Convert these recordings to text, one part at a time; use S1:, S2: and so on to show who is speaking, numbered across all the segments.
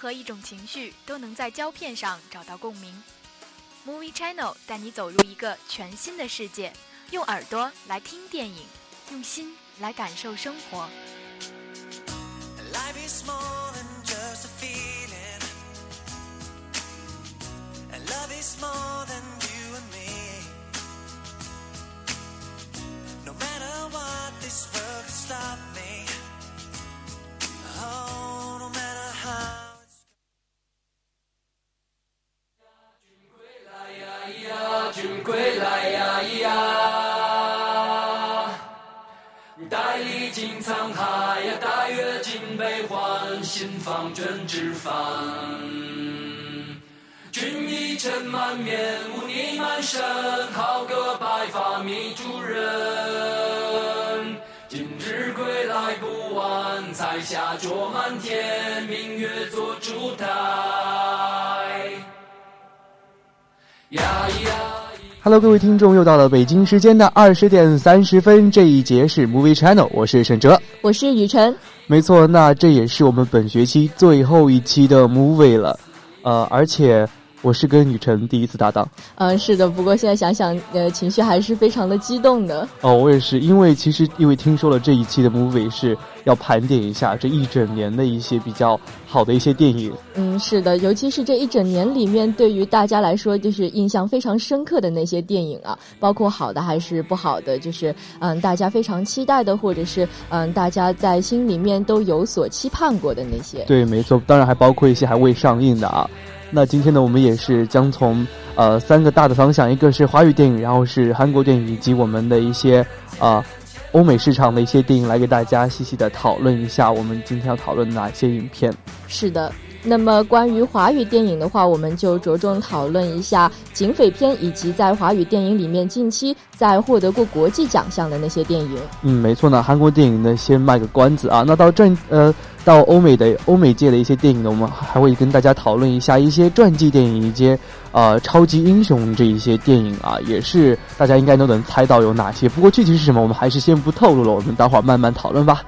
S1: 何一种情绪都能在胶片上找到共鸣。Movie Channel 带你走入一个全新的世界，用耳朵来听电影，用心来感受生活。
S2: 心尘满面，污泥满身，好个白发迷主人。今日归来不晚，彩霞灼满天，明月做烛台。呀呀。
S3: Hello，各位听众，又到了北京时间的二十点三十分，这一节是 Movie Channel，我是沈哲，
S4: 我是雨辰，
S3: 没错，那这也是我们本学期最后一期的 Movie 了，呃，而且。我是跟雨辰第一次搭档，
S4: 嗯，是的。不过现在想想，呃，情绪还是非常的激动的。
S3: 哦，我也是，因为其实因为听说了这一期的 movie 是要盘点一下这一整年的一些比较好的一些电影。
S4: 嗯，是的，尤其是这一整年里面，对于大家来说，就是印象非常深刻的那些电影啊，包括好的还是不好的，就是嗯，大家非常期待的，或者是嗯，大家在心里面都有所期盼过的那些。
S3: 对，没错，当然还包括一些还未上映的啊。那今天呢，我们也是将从呃三个大的方向，一个是华语电影，然后是韩国电影，以及我们的一些啊欧美市场的一些电影，来给大家细细的讨论一下，我们今天要讨论哪些影片？
S4: 是的。那么关于华语电影的话，我们就着重讨论一下警匪片，以及在华语电影里面近期在获得过国际奖项的那些电影。
S3: 嗯，没错呢。韩国电影呢，先卖个关子啊。那到正呃，到欧美的欧美界的一些电影呢，我们还会跟大家讨论一下一些传记电影一些呃超级英雄这一些电影啊，也是大家应该都能猜到有哪些。不过具体是什么，我们还是先不透露了，我们待会儿慢慢讨论吧。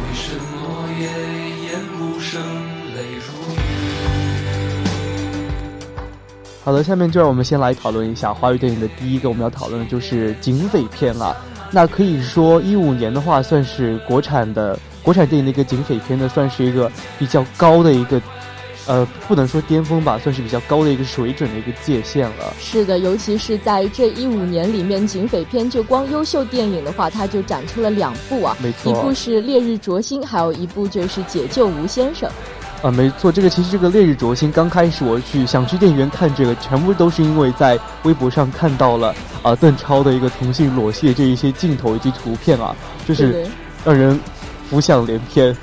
S3: 为什么夜雁无声，泪如雨好的，下面就让我们先来讨论一下华语电影的第一个我们要讨论的就是警匪片了。那可以说一五年的话，算是国产的国产电影的一个警匪片呢，算是一个比较高的一个，呃，不能说巅峰吧，算是比较高的一个水准的一个界限了。
S4: 是的，尤其是在这一五年里面，警匪片就光优秀电影的话，它就展出了两部啊，
S3: 没错，
S4: 一部是《烈日灼心》，还有一部就是《解救吴先生》。
S3: 啊，没错，这个其实这个《烈日灼心》刚开始我去想去电影院看这个，全部都是因为在微博上看到了啊邓超的一个同性裸戏这一些镜头以及图片啊，就是让人浮想联翩。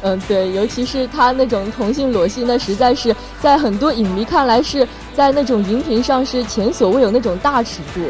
S4: 嗯，对，尤其是他那种同性裸戏，那实在是在很多影迷看来是在那种荧屏上是前所未有那种大尺度。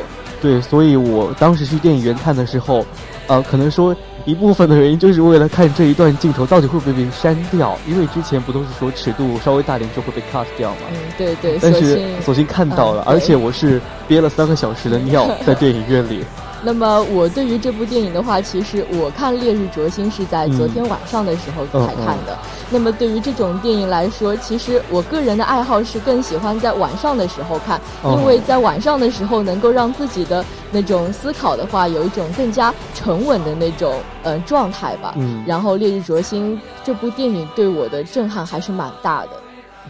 S3: 对，所以我当时去电影院看的时候，呃，可能说。一部分的原因就是为了看这一段镜头到底会不会被删掉，因为之前不都是说尺度稍微大点就会被 cut 掉吗？
S4: 嗯，对对。
S3: 但是索性看到了，而且我是憋了三个小时的尿 在电影院里。
S4: 那么我对于这部电影的话，其实我看《烈日灼心》是在昨天晚上的时候才看的。那么对于这种电影来说，其实我个人的爱好是更喜欢在晚上的时候看，因为在晚上的时候能够让自己的那种思考的话有一种更加沉稳的那种呃状态吧。
S3: 嗯。
S4: 然后《烈日灼心》这部电影对我的震撼还是蛮大的。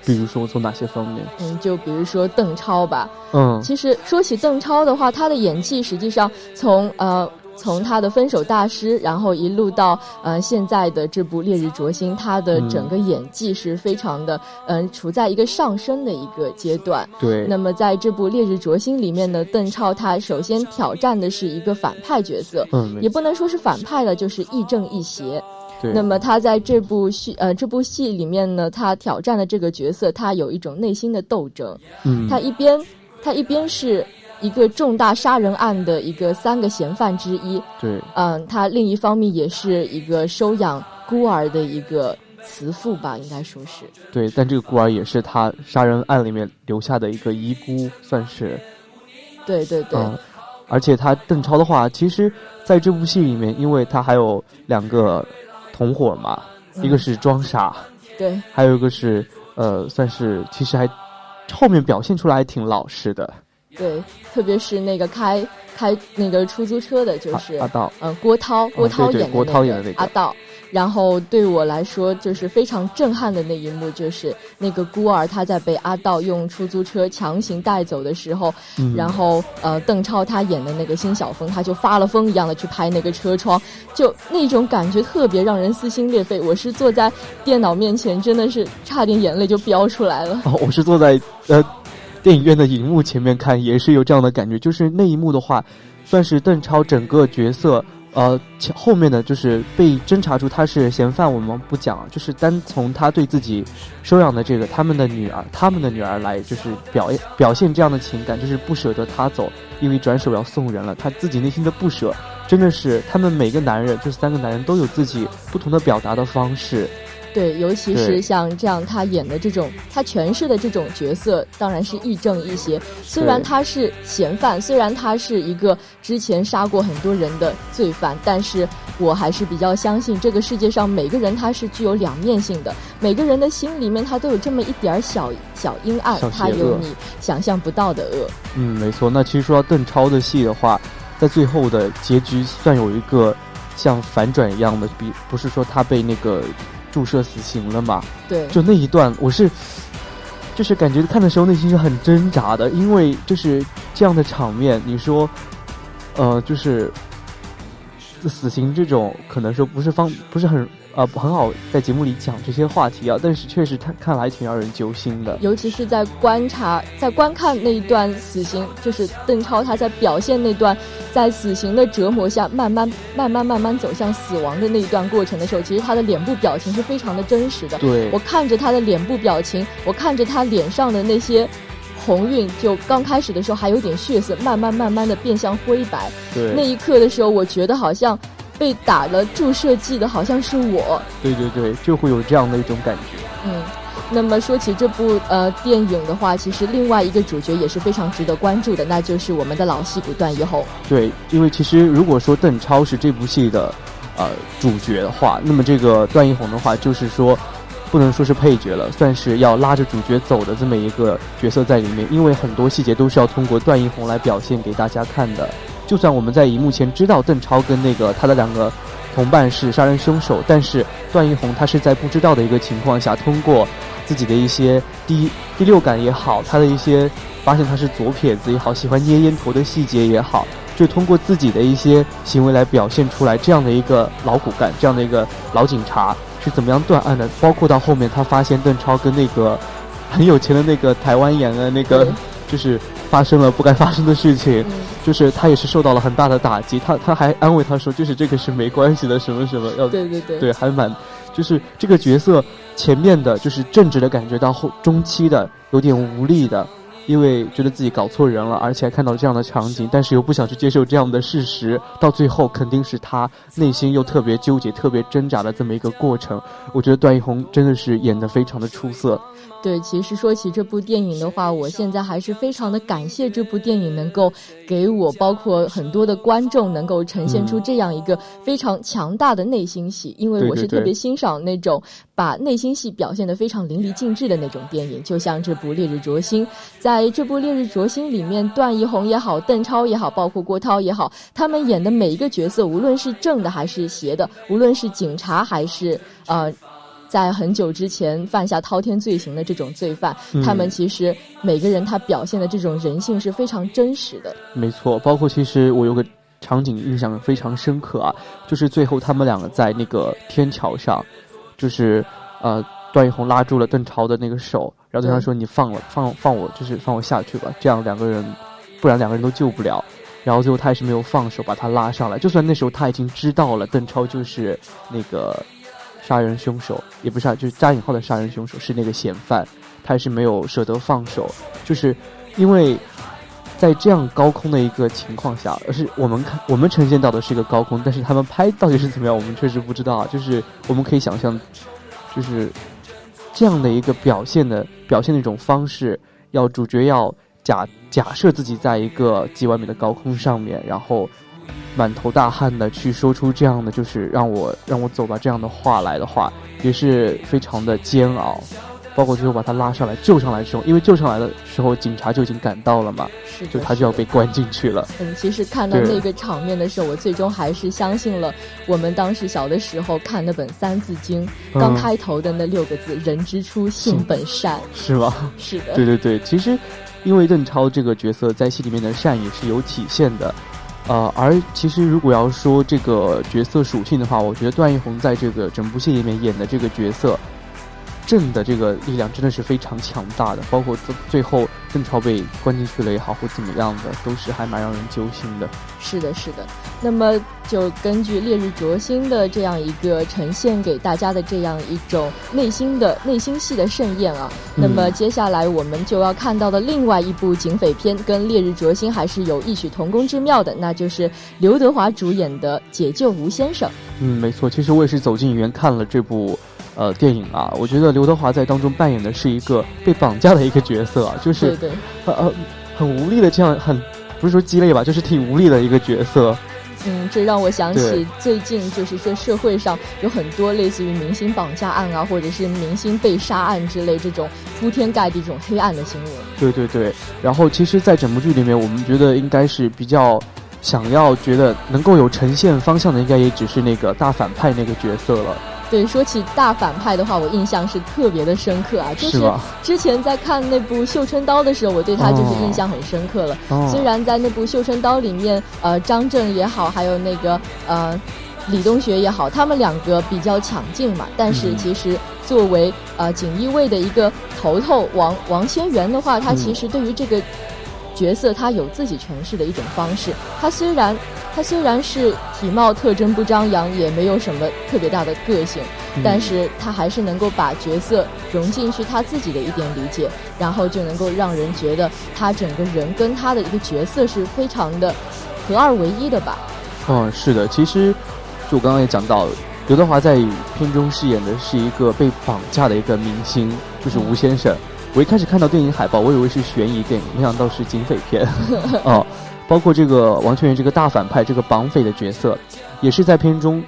S3: 比如说从哪些方面？
S4: 嗯，就比如说邓超吧。
S3: 嗯，
S4: 其实说起邓超的话，他的演技实际上从呃从他的分手大师，然后一路到呃现在的这部烈日灼心，他的整个演技是非常的嗯处在一个上升的一个阶段。
S3: 对。
S4: 那么在这部烈日灼心里面呢，邓超他首先挑战的是一个反派角色，
S3: 嗯，
S4: 也不能说是反派了，就是亦正亦邪。
S3: 那
S4: 么他在这部戏呃这部戏里面呢，他挑战的这个角色，他有一种内心的斗争。
S3: 嗯，
S4: 他一边他一边是一个重大杀人案的一个三个嫌犯之一。
S3: 对，
S4: 嗯，他另一方面也是一个收养孤儿的一个慈父吧，应该说是。
S3: 对，但这个孤儿也是他杀人案里面留下的一个遗孤，算是。
S4: 对对对。
S3: 而且他邓超的话，其实在这部戏里面，因为他还有两个同伙嘛，一个是装傻，
S4: 对，
S3: 还有一个是呃，算是其实还后面表现出来还挺老实的。
S4: 对，特别是那个开开那个出租车的，就是
S3: 阿道，
S4: 嗯，郭涛，郭涛演
S3: 的那个
S4: 阿道。然后对我来说，就是非常震撼的那一幕，就是那个孤儿他在被阿道用出租车强行带走的时候，然后呃，邓超他演的那个辛晓峰，他就发了疯一样的去拍那个车窗，就那种感觉特别让人撕心裂肺。我是坐在电脑面前，真的是差点眼泪就飙出来了。
S3: 哦，我是坐在呃电影院的荧幕前面看，也是有这样的感觉。就是那一幕的话，算是邓超整个角色。呃，后面的就是被侦查出他是嫌犯，我们不讲，就是单从他对自己收养的这个他们的女儿，他们的女儿来，就是表表现这样的情感，就是不舍得他走，因为转手要送人了，他自己内心的不舍，真的是他们每个男人，就是三个男人都有自己不同的表达的方式。
S4: 对，尤其是像这样他演的这种，他诠释的这种角色，当然是亦正亦邪。虽然他是嫌犯，虽然他是一个之前杀过很多人的罪犯，但是我还是比较相信这个世界上每个人他是具有两面性的，每个人的心里面他都有这么一点小小阴暗，他有你想象不到的恶。
S3: 嗯，没错。那其实说到邓超的戏的话，在最后的结局算有一个像反转一样的，比不是说他被那个。注射死刑了嘛？
S4: 对，
S3: 就那一段，我是，就是感觉看的时候内心是很挣扎的，因为就是这样的场面，你说，呃，就是死刑这种，可能说不是方不是很。呃，很好，在节目里讲这些话题啊，但是确实看看来挺让人揪心的。
S4: 尤其是在观察、在观看那一段死刑，就是邓超他在表现那段在死刑的折磨下，慢慢、慢慢、慢慢走向死亡的那一段过程的时候，其实他的脸部表情是非常的真实的。
S3: 对，
S4: 我看着他的脸部表情，我看着他脸上的那些红晕，就刚开始的时候还有点血色，慢慢、慢慢的变向灰白。
S3: 对，
S4: 那一刻的时候，我觉得好像。被打了注射剂的好像是我，
S3: 对对对，就会有这样的一种感觉。
S4: 嗯，那么说起这部呃电影的话，其实另外一个主角也是非常值得关注的，那就是我们的老戏骨段奕宏。
S3: 对，因为其实如果说邓超是这部戏的呃主角的话，那么这个段奕宏的话，就是说不能说是配角了，算是要拉着主角走的这么一个角色在里面，因为很多细节都是要通过段奕宏来表现给大家看的。就算我们在荧幕前知道邓超跟那个他的两个同伴是杀人凶手，但是段奕宏他是在不知道的一个情况下，通过自己的一些第第六感也好，他的一些发现他是左撇子也好，喜欢捏烟头的细节也好，就通过自己的一些行为来表现出来这样的一个老骨干，这样的一个老警察是怎么样断案的。包括到后面他发现邓超跟那个很有钱的那个台湾演的那个就是发生了不该发生的事情。就是他也是受到了很大的打击，他他还安慰他说，就是这个是没关系的，什么什么要
S4: 对对对
S3: 对，还蛮，就是这个角色前面的就是正直的感觉到后中期的有点无力的，因为觉得自己搞错人了，而且还看到了这样的场景，但是又不想去接受这样的事实，到最后肯定是他内心又特别纠结、特别挣扎的这么一个过程。我觉得段奕宏真的是演得非常的出色。
S4: 对，其实说起这部电影的话，我现在还是非常的感谢这部电影能够给我，包括很多的观众能够呈现出这样一个非常强大的内心戏，因为我是特别欣赏那种把内心戏表现得非常淋漓尽致的那种电影，就像这部《烈日灼心》。在这部《烈日灼心》里面，段奕宏也好，邓超也好，包括郭涛也好，他们演的每一个角色，无论是正的还是邪的，无论是警察还是呃。在很久之前犯下滔天罪行的这种罪犯，他们其实每个人他表现的这种人性是非常真实的。
S3: 没错，包括其实我有个场景印象非常深刻啊，就是最后他们两个在那个天桥上，就是呃段奕宏拉住了邓超的那个手，然后对他说：“你放了放放我，就是放我下去吧，这样两个人，不然两个人都救不了。”然后最后他还是没有放手，把他拉上来。就算那时候他已经知道了邓超就是那个。杀人凶手也不是啊，就是加引号的杀人凶手是那个嫌犯，他还是没有舍得放手，就是因为在这样高空的一个情况下，而是我们看我们呈现到的是一个高空，但是他们拍到底是怎么样，我们确实不知道啊。就是我们可以想象，就是这样的一个表现的表现的一种方式，要主角要假假设自己在一个极完美的高空上面，然后满头大汗的去说出这样的就是让我让我走吧这样的话来的话，也是非常的煎熬。包括最后把他拉上来救上来的时候，因为救上来的时候警察就已经赶到了嘛，
S4: 是
S3: 就他就要被关进去了。
S4: 嗯，其实看到那个场面的时候，我最终还是相信了我们当时小的时候看那本《三字经》刚开头的那六个字“人之初，性本善”，
S3: 是吗？
S4: 是的。
S3: 对对对，其实因为邓超这个角色在戏里面的善也是有体现的，呃，而其实如果要说这个角色属性的话，我觉得段奕宏在这个整部戏里面演的这个角色。正的这个力量真的是非常强大的，包括最最后邓超被关进去了也好，或怎么样的，都是还蛮让人揪心的。
S4: 是的，是的。那么就根据《烈日灼心》的这样一个呈现给大家的这样一种内心的内心戏的盛宴啊，那么接下来我们就要看到的另外一部警匪片，跟《烈日灼心》还是有异曲同工之妙的，那就是刘德华主演的《解救吴先生》。
S3: 嗯，没错，其实我也是走进影院看了这部。呃，电影啊，我觉得刘德华在当中扮演的是一个被绑架的一个角色啊，就是呃呃很无力的这样，很不是说鸡肋吧，就是挺无力的一个角色。
S4: 嗯，这让我想起最近就是这社会上有很多类似于明星绑架案啊，或者是明星被杀案之类这种铺天盖地这种黑暗的新闻。
S3: 对对对，然后其实，在整部剧里面，我们觉得应该是比较想要觉得能够有呈现方向的，应该也只是那个大反派那个角色了。
S4: 对，说起大反派的话，我印象是特别的深刻啊。就是之前在看那部《绣春刀》的时候，我对他就是印象很深刻了。虽然在那部《绣春刀》里面，呃，张震也好，还有那个呃李东学也好，他们两个比较抢镜嘛。但是其实作为呃锦衣卫的一个头头王王千源的话，他其实对于这个角色，他有自己诠释的一种方式。他虽然。他虽然是体貌特征不张扬，也没有什么特别大的个性，但是他还是能够把角色融进去他自己的一点理解，然后就能够让人觉得他整个人跟他的一个角色是非常的合二为一的吧。
S3: 嗯，是的，其实就我刚刚也讲到，刘德华在片中饰演的是一个被绑架的一个明星，就是吴先生。我一开始看到电影海报，我以为是悬疑电影，没想到是警匪片。哦。包括这个王全元这个大反派这个绑匪的角色，也是在片中，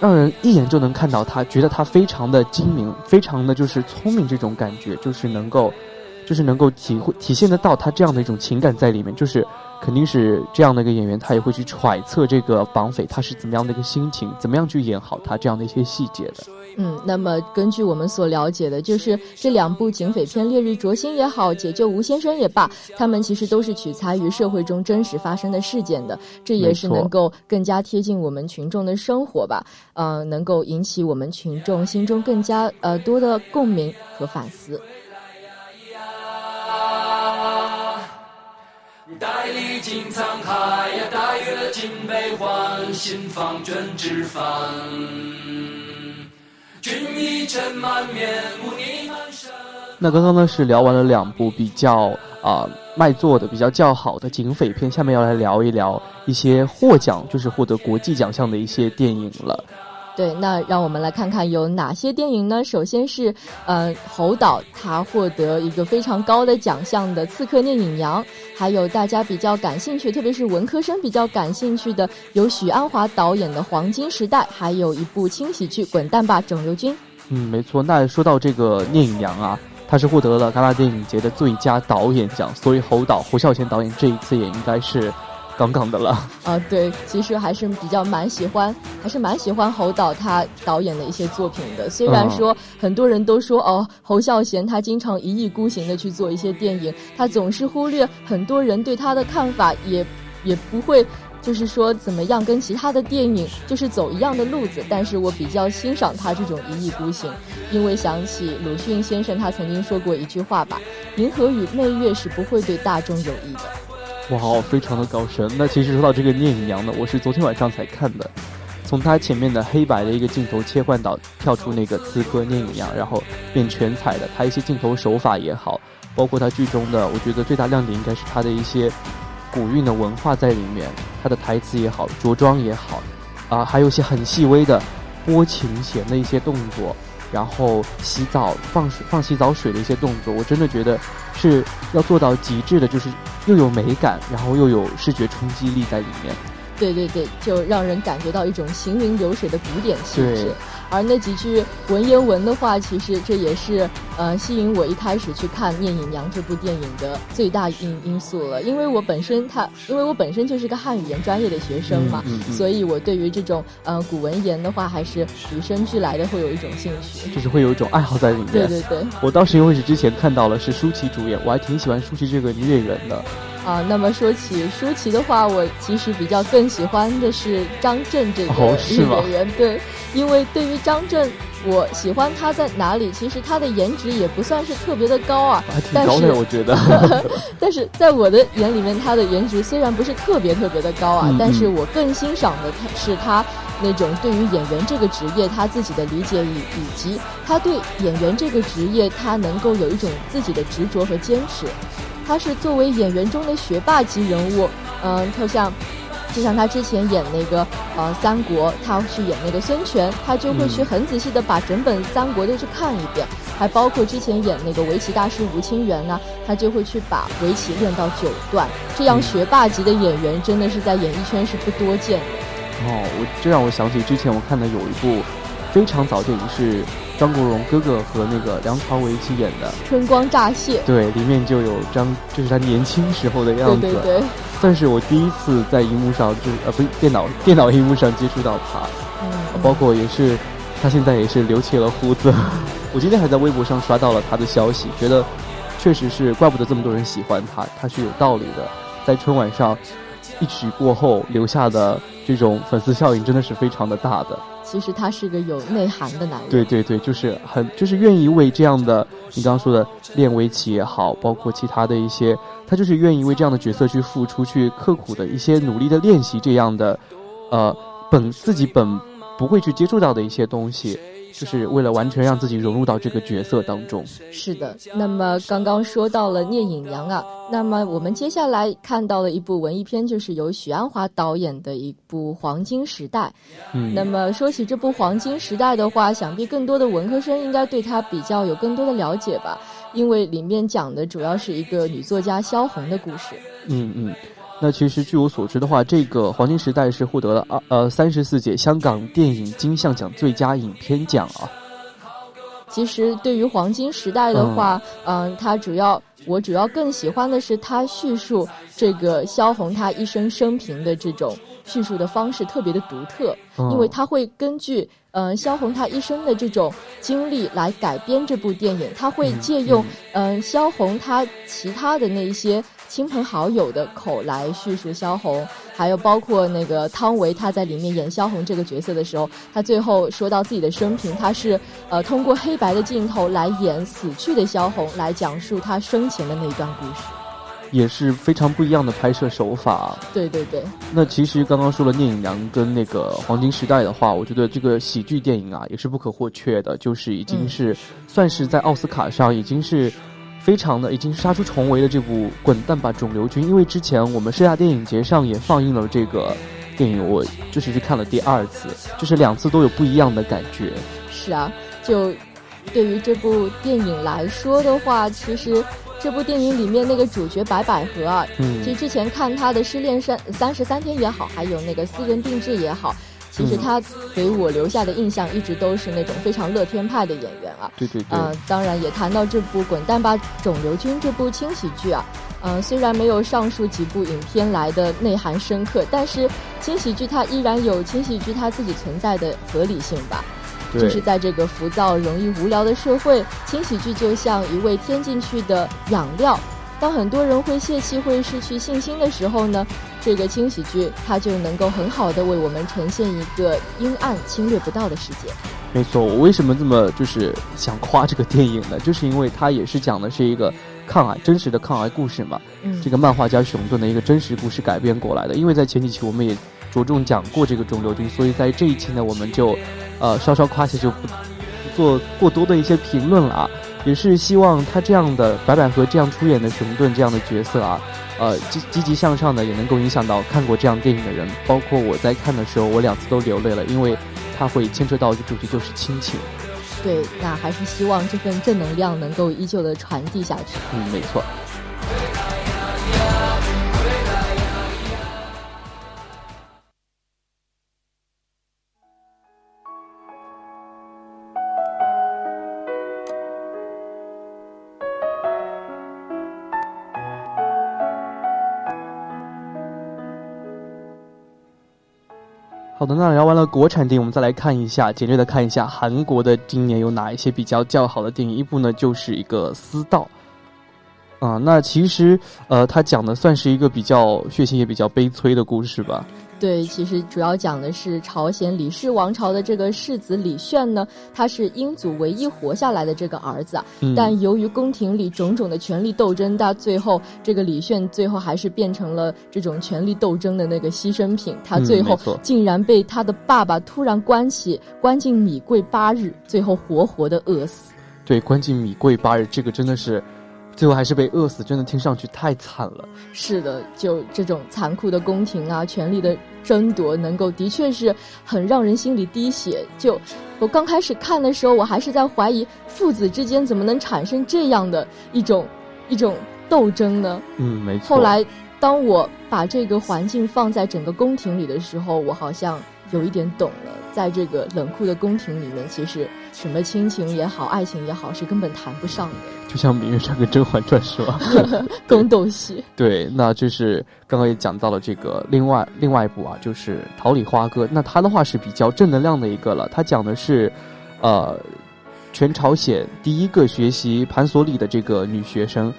S3: 让人一眼就能看到他，觉得他非常的精明，非常的就是聪明，这种感觉就是能够，就是能够体会体现得到他这样的一种情感在里面，就是肯定是这样的一个演员，他也会去揣测这个绑匪他是怎么样的一个心情，怎么样去演好他这样的一些细节的。
S4: 嗯，那么根据我们所了解的，就是这两部警匪片《烈日灼心》也好，《解救吴先生》也罢，他们其实都是取材于社会中真实发生的事件的，这也是能够更加贴近我们群众的生活吧，呃，能够引起我们群众心中更加呃多的共鸣和反思。
S2: 带历经沧海呀，带阅尽悲欢，心放卷纸帆。
S3: 那刚刚呢是聊完了两部比较啊卖座的、比较较好的警匪片，下面要来聊一聊一些获奖，就是获得国际奖项的一些电影了。
S4: 对，那让我们来看看有哪些电影呢？首先是，呃，侯导他获得一个非常高的奖项的《刺客聂隐娘》，还有大家比较感兴趣，特别是文科生比较感兴趣的，由许鞍华导演的《黄金时代》，还有一部轻喜剧《滚蛋吧，肿瘤君》。
S3: 嗯，没错。那说到这个聂隐娘啊，他是获得了戛纳电影节的最佳导演奖，所以侯导侯孝贤导演这一次也应该是。杠杠的了
S4: 啊，对，其实还是比较蛮喜欢，还是蛮喜欢侯导他导演的一些作品的。虽然说很多人都说哦，侯孝贤他经常一意孤行的去做一些电影，他总是忽略很多人对他的看法，也也不会就是说怎么样跟其他的电影就是走一样的路子。但是我比较欣赏他这种一意孤行，因为想起鲁迅先生他曾经说过一句话吧：“银河与媚月是不会对大众有益的。”
S3: 哇哦，非常的高深。那其实说到这个聂隐娘呢，我是昨天晚上才看的。从他前面的黑白的一个镜头切换到跳出那个刺客聂隐娘，然后变全彩的，他一些镜头手法也好，包括他剧中的，我觉得最大亮点应该是他的一些古韵的文化在里面。他的台词也好，着装也好，啊，还有一些很细微的拨琴弦的一些动作，然后洗澡放放洗澡水的一些动作，我真的觉得是要做到极致的，就是又有美感，然后又有视觉冲击力在里面。
S4: 对对对，就让人感觉到一种行云流水的古典气质。而那几句文言文的话，其实这也是呃吸引我一开始去看《聂隐娘》这部电影的最大因因素了。因为我本身他，因为我本身就是个汉语言专业的学生嘛，所以我对于这种呃古文言的话，还是与生俱来的会有一种兴趣，
S3: 就是会有一种爱好在里面。
S4: 对对对，
S3: 我当时因为是之前看到了是舒淇主演，我还挺喜欢舒淇这个女演员的。
S4: 啊，那么说起舒淇的话，我其实比较更喜欢的是张震这个演员，对，因为对于张震，我喜欢他在哪里？其实他的颜值也不算是特别的高啊，
S3: 还挺高的，我觉得。
S4: 但是在我的眼里面，他的颜值虽然不是特别特别的高啊，但是我更欣赏的他是他那种对于演员这个职业他自己的理解以以及他对演员这个职业他能够有一种自己的执着和坚持。他是作为演员中的学霸级人物，嗯，就像，就像他之前演那个呃《三国》，他去演那个孙权，他就会去很仔细的把整本《三国》都去看一遍，还包括之前演那个围棋大师吴清源呢，他就会去把围棋练到九段。这样学霸级的演员，真的是在演艺圈是不多见的。
S3: 哦，我这让我想起之前我看的有一部非常早电影是。张国荣哥哥和那个梁朝伟一起演的《
S4: 春光乍泄》，
S3: 对，里面就有张，就是他年轻时候的样子，
S4: 对对对，
S3: 算是我第一次在荧幕上，就是呃，不是电脑 电脑荧幕上接触到他，
S4: 嗯，
S3: 包括也是他现在也是留起了胡子，我今天还在微博上刷到了他的消息，觉得确实是怪不得这么多人喜欢他，他是有道理的，在春晚上一曲过后留下的这种粉丝效应真的是非常的大的。
S4: 其实他是个有内涵的男人。
S3: 对对对，就是很就是愿意为这样的你刚刚说的练围棋也好，包括其他的一些，他就是愿意为这样的角色去付出，去刻苦的一些努力的练习这样的，呃，本自己本不会去接触到的一些东西。就是为了完全让自己融入到这个角色当中。
S4: 是的，那么刚刚说到了聂隐娘啊，那么我们接下来看到了一部文艺片，就是由许鞍华导演的一部《黄金时代》。
S3: 嗯，
S4: 那么说起这部《黄金时代》的话，想必更多的文科生应该对它比较有更多的了解吧，因为里面讲的主要是一个女作家萧红的故事。
S3: 嗯嗯。那其实据我所知的话，这个《黄金时代》是获得了二呃三十四届香港电影金像奖最佳影片奖啊。
S4: 其实对于《黄金时代》的话，嗯，它主要我主要更喜欢的是它叙述这个萧红她一生生平的这种叙述的方式特别的独特，因为它会根据嗯萧红她一生的这种经历来改编这部电影，它会借用嗯萧红她其他的那些。亲朋好友的口来叙述萧红，还有包括那个汤唯，他在里面演萧红这个角色的时候，他最后说到自己的生平，他是呃通过黑白的镜头来演死去的萧红，来讲述他生前的那一段故事，
S3: 也是非常不一样的拍摄手法。
S4: 对对对。
S3: 那其实刚刚说了《聂隐娘》跟那个《黄金时代》的话，我觉得这个喜剧电影啊也是不可或缺的，就是已经是算是在奥斯卡上已经是。非常的已经杀出重围的这部《滚蛋吧肿瘤君》，因为之前我们世亚电影节上也放映了这个电影，我就是去看了第二次，就是两次都有不一样的感觉。
S4: 是啊，就对于这部电影来说的话，其实这部电影里面那个主角白百合啊，
S3: 嗯，
S4: 其实之前看他的《失恋三三十三天》也好，还有那个《私人定制》也好。其实他给我留下的印象一直都是那种非常乐天派的演员啊。
S3: 对对对。
S4: 嗯，当然也谈到这部《滚蛋吧，肿瘤君》这部轻喜剧啊。嗯，虽然没有上述几部影片来的内涵深刻，但是轻喜剧它依然有轻喜剧它自己存在的合理性吧。就是在这个浮躁、容易无聊的社会，轻喜剧就像一味添进去的养料。当很多人会泄气、会失去信心的时候呢？这个轻喜剧，它就能够很好的为我们呈现一个阴暗、侵略不到的世界。
S3: 没错，我为什么这么就是想夸这个电影呢？就是因为它也是讲的是一个抗癌、真实的抗癌故事嘛。
S4: 嗯，
S3: 这个漫画家熊顿的一个真实故事改编过来的。因为在前几期我们也着重讲过这个肿瘤君，所以在这一期呢，我们就呃稍稍夸下，就不做过多的一些评论了啊。也是希望他这样的白百合这样出演的熊顿这样的角色啊。呃，积积极向上的也能够影响到看过这样电影的人，包括我在看的时候，我两次都流泪了，因为它会牵扯到一个主题，就是亲情。
S4: 对，那还是希望这份正能量能够依旧的传递下去。
S3: 嗯，没错。好的，那聊完了国产电影，我们再来看一下，简略的看一下韩国的今年有哪一些比较较好的电影。一部呢就是一个《私道》，啊，那其实呃，它讲的算是一个比较血腥也比较悲催的故事吧。
S4: 对，其实主要讲的是朝鲜李氏王朝的这个世子李炫呢，他是英祖唯一活下来的这个儿子啊。但由于宫廷里种种的权力斗争，到最后这个李炫最后还是变成了这种权力斗争的那个牺牲品。他最后竟然被他的爸爸突然关起，关进米柜八日，最后活活的饿死。
S3: 对，关进米柜八日，这个真的是。最后还是被饿死，真的听上去太惨了。
S4: 是的，就这种残酷的宫廷啊，权力的争夺，能够的确是很让人心里滴血。就我刚开始看的时候，我还是在怀疑父子之间怎么能产生这样的一种一种斗争呢？
S3: 嗯，没错。
S4: 后来，当我把这个环境放在整个宫廷里的时候，我好像有一点懂了。在这个冷酷的宫廷里面，其实什么亲情也好，爱情也好，是根本谈不上的。
S3: 就像《芈月传》跟《甄嬛传》是吧？
S4: 宫斗戏。
S3: 对，那就是刚刚也讲到了这个另外另外一部啊，就是《桃李花歌》。那它的话是比较正能量的一个了。它讲的是，呃，全朝鲜第一个学习盘索里的这个女学生。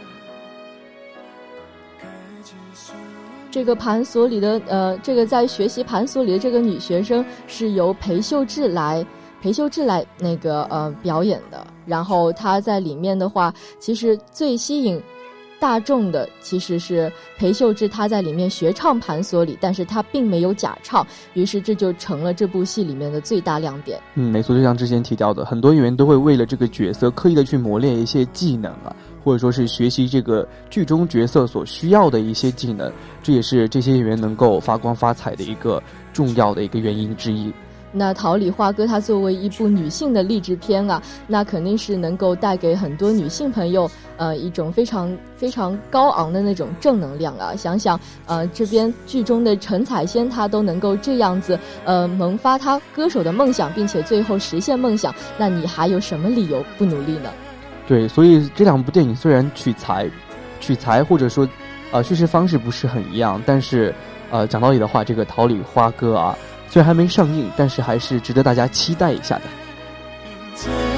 S4: 这个盘索里的呃，这个在学习盘索里的这个女学生是由裴秀智来裴秀智来那个呃表演的。然后他在里面的话，其实最吸引大众的其实是裴秀智，他在里面学唱盘索里，但是他并没有假唱，于是这就成了这部戏里面的最大亮点。
S3: 嗯，没错，就像之前提到的，很多演员都会为了这个角色刻意的去磨练一些技能啊。或者说是学习这个剧中角色所需要的一些技能，这也是这些演员能够发光发彩的一个重要的一个原因之一。
S4: 那《桃李花歌》它作为一部女性的励志片啊，那肯定是能够带给很多女性朋友呃一种非常非常高昂的那种正能量啊。想想呃这边剧中的陈彩仙，她都能够这样子呃萌发她歌手的梦想，并且最后实现梦想，那你还有什么理由不努力呢？
S3: 对，所以这两部电影虽然取材、取材或者说，呃，叙事方式不是很一样，但是，呃，讲道理的话，这个《桃李花歌》啊，虽然还没上映，但是还是值得大家期待一下的。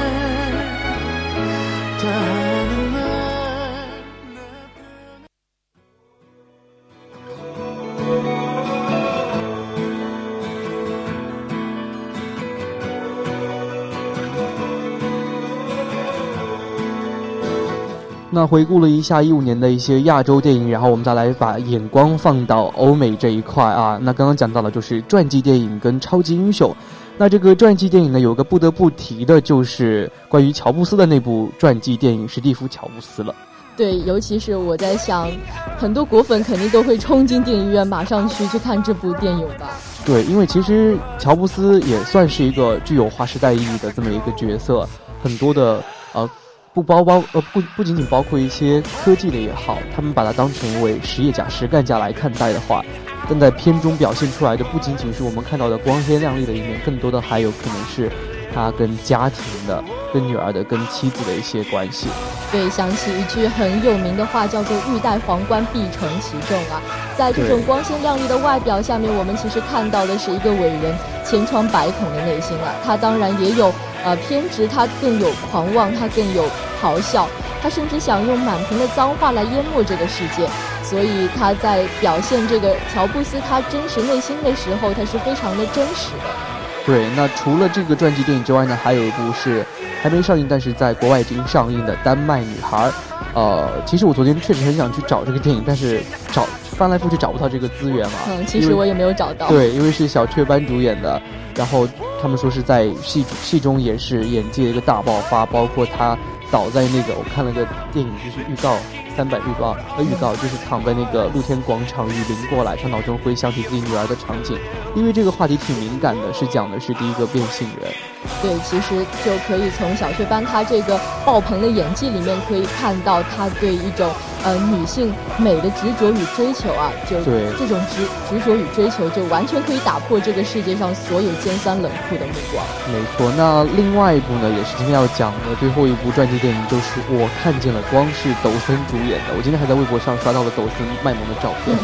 S3: 那回顾了一下一五年的一些亚洲电影，然后我们再来把眼光放到欧美这一块啊。那刚刚讲到了就是传记电影跟超级英雄。那这个传记电影呢，有个不得不提的就是关于乔布斯的那部传记电影《史蒂夫·乔布斯》了。
S4: 对，尤其是我在想，很多果粉肯定都会冲进电影院，马上去去看这部电影吧。
S3: 对，因为其实乔布斯也算是一个具有划时代意义的这么一个角色，很多的呃。不包包呃不不仅仅包括一些科技的也好，他们把它当成为实业家、实干家来看待的话，但在片中表现出来的不仅仅是我们看到的光鲜亮丽的一面，更多的还有可能是他跟家庭的、跟女儿的、跟妻子的一些关系。
S4: 对，想起一句很有名的话，叫做“欲戴皇冠，必承其重”啊。在这种光鲜亮丽的外表下面，我们其实看到的是一个伟人千疮百孔的内心啊。他当然也有。呃，偏执他更有狂妄，他更有咆哮，他甚至想用满屏的脏话来淹没这个世界。所以他在表现这个乔布斯他真实内心的时候，他是非常的真实的。
S3: 对，那除了这个传记电影之外呢，还有一部是还没上映，但是在国外已经上映的《丹麦女孩》。呃，其实我昨天确实很想去找这个电影，但是找翻来覆去找不到这个资源嘛。
S4: 嗯，其实我也没有找到。
S3: 对，因为是小雀斑主演的，然后。他们说是在戏戏中也是演技的一个大爆发，包括他倒在那个我看了个电影就是预告，三百预告呃预告，就是躺在那个露天广场，雨淋过来，他脑中回想起自己女儿的场景。因为这个话题挺敏感的，是讲的是第一个变性人。
S4: 对，其实就可以从小雀斑他这个爆棚的演技里面可以看到他对一种呃女性美的执着与追求啊，就
S3: 对
S4: 这种执执着与追求，就完全可以打破这个世界上所有尖酸冷酷的目光。
S3: 没错，那另外一部呢，也是今天要讲的最后一部传记电影，就是我看见了光，是抖森主演的。我今天还在微博上刷到了抖森卖萌的照片，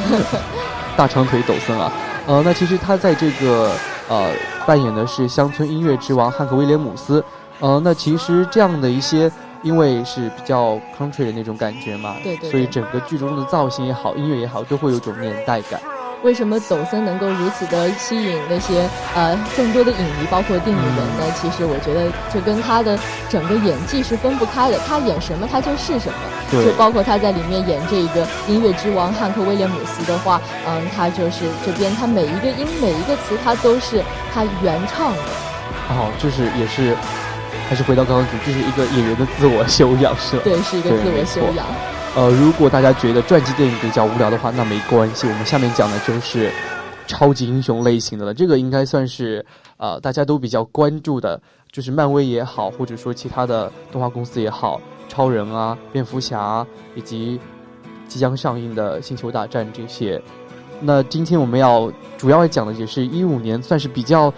S3: 大长腿抖森啊。呃，那其实他在这个呃扮演的是乡村音乐之王汉克威廉姆斯。呃，那其实这样的一些，因为是比较 country 的那种感觉嘛，
S4: 对对，
S3: 所以整个剧中的造型也好，音乐也好，都会有种年代感。
S4: 为什么抖森能够如此的吸引那些呃众多的影迷，包括电影人呢？其实我觉得这跟他的整个演技是分不开的。他演什么，他就是什么。就包括他在里面演这个音乐之王汉克威廉姆斯的话，嗯，他就是这边他每一个音每一个词，他都是他原唱的。
S3: 哦，就是也是，还是回到刚刚主，就是一个演员的自我修养，是吧？
S4: 对，是一个自我修养。
S3: 呃，如果大家觉得传记电影比较无聊的话，那没关系。我们下面讲的就是超级英雄类型的了。这个应该算是呃大家都比较关注的，就是漫威也好，或者说其他的动画公司也好，超人啊、蝙蝠侠以及即将上映的星球大战这些。那今天我们要主要讲的也是一五年算是比较。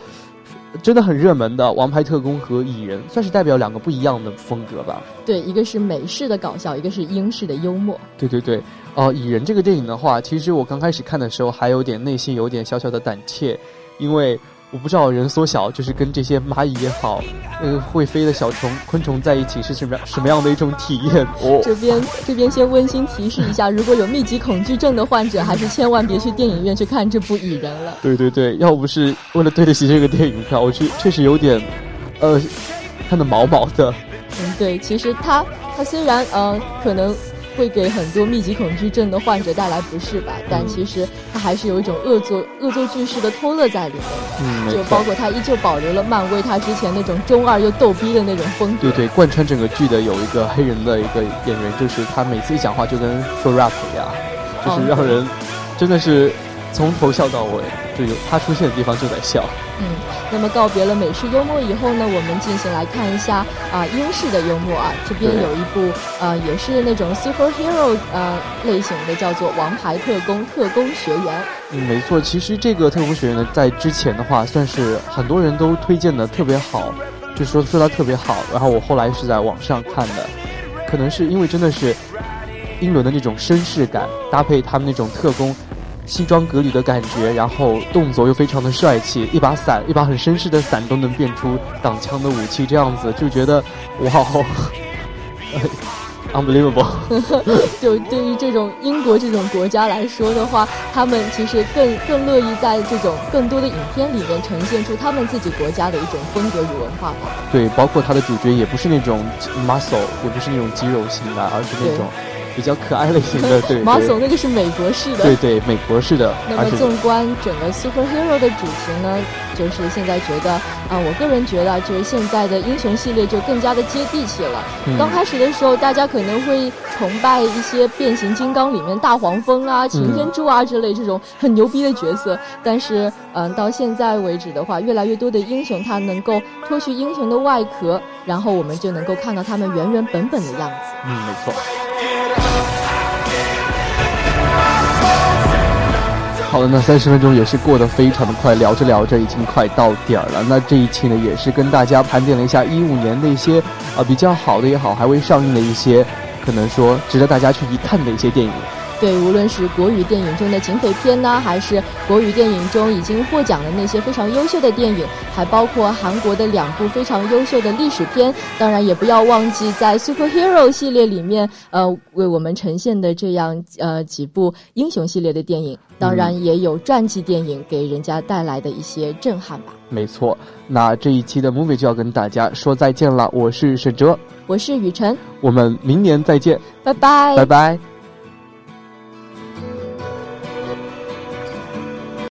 S3: 真的很热门的《王牌特工》和《蚁人》，算是代表两个不一样的风格吧。
S4: 对，一个是美式的搞笑，一个是英式的幽默。
S3: 对对对，哦，《蚁人》这个电影的话，其实我刚开始看的时候还有点内心有点小小的胆怯，因为。我不知道人缩小就是跟这些蚂蚁也好，呃，会飞的小虫、昆虫在一起是什么什么样的一种体验？哦，
S4: 这边这边先温馨提示一下，如果有密集恐惧症的患者，还是千万别去电影院去看这部《蚁人》了。
S3: 对对对，要不是为了对得起这个电影票，我去确实有点，呃，看的毛毛的。
S4: 嗯，对，其实它它虽然呃可能。会给很多密集恐惧症的患者带来不适吧，但其实它还是有一种恶作恶作剧式的偷乐在里面
S3: 的，
S4: 就包括它依旧保留了漫威它之前那种中二又逗逼的那种风格。
S3: 对对，贯穿整个剧的有一个黑人的一个演员，就是他每次一讲话就跟说 rap 一样，就是让人真的是从头笑到尾，就有他出现的地方就在笑。
S4: 嗯，那么告别了美式幽默以后呢，我们进行来看一下啊英式的幽默啊。这边有一部呃也是那种 superhero 呃类型的，叫做《王牌特工：特工学员》。
S3: 嗯，没错，其实这个特工学员呢，在之前的话算是很多人都推荐的特别好，就说说它特别好。然后我后来是在网上看的，可能是因为真的是英伦的那种绅士感，搭配他们那种特工。西装革履的感觉，然后动作又非常的帅气，一把伞，一把很绅士的伞都能变出挡枪的武器，这样子就觉得哇哦，unbelievable。
S4: 就对于这种英国这种国家来说的话，他们其实更更乐意在这种更多的影片里面呈现出他们自己国家的一种风格与文化吧。
S3: 对，包括他的主角也不是那种 muscle，也不是那种肌肉型的，而是那种。比较可爱类型的，对
S4: 马总那个是美国式的，
S3: 对对，美国式的。
S4: 那么纵观整个 superhero 的主题呢，就是现在觉得啊，我个人觉得就是现在的英雄系列就更加的接地气了。刚开始的时候，大家可能会崇拜一些变形金刚里面大黄蜂啊、擎天柱啊之类这种很牛逼的角色，但是嗯，到现在为止的话，越来越多的英雄他能够脱去英雄的外壳，然后我们就能够看到他们原原本本的样子。
S3: 嗯，没错。好的，那三十分钟也是过得非常的快，聊着聊着已经快到点儿了。那这一期呢，也是跟大家盘点了一下一五年的一些啊比较好的也好，还未上映的一些，可能说值得大家去一看的一些电影。
S4: 对，无论是国语电影中的警匪片呢，还是国语电影中已经获奖的那些非常优秀的电影，还包括韩国的两部非常优秀的历史片，当然也不要忘记在 superhero 系列里面，呃，为我们呈现的这样呃几部英雄系列的电影，当然也有传记电影给人家带来的一些震撼吧。
S3: 没错，那这一期的 movie 就要跟大家说再见了，我是沈哲，
S4: 我是雨辰，
S3: 我们明年再见，
S4: 拜拜，
S3: 拜拜。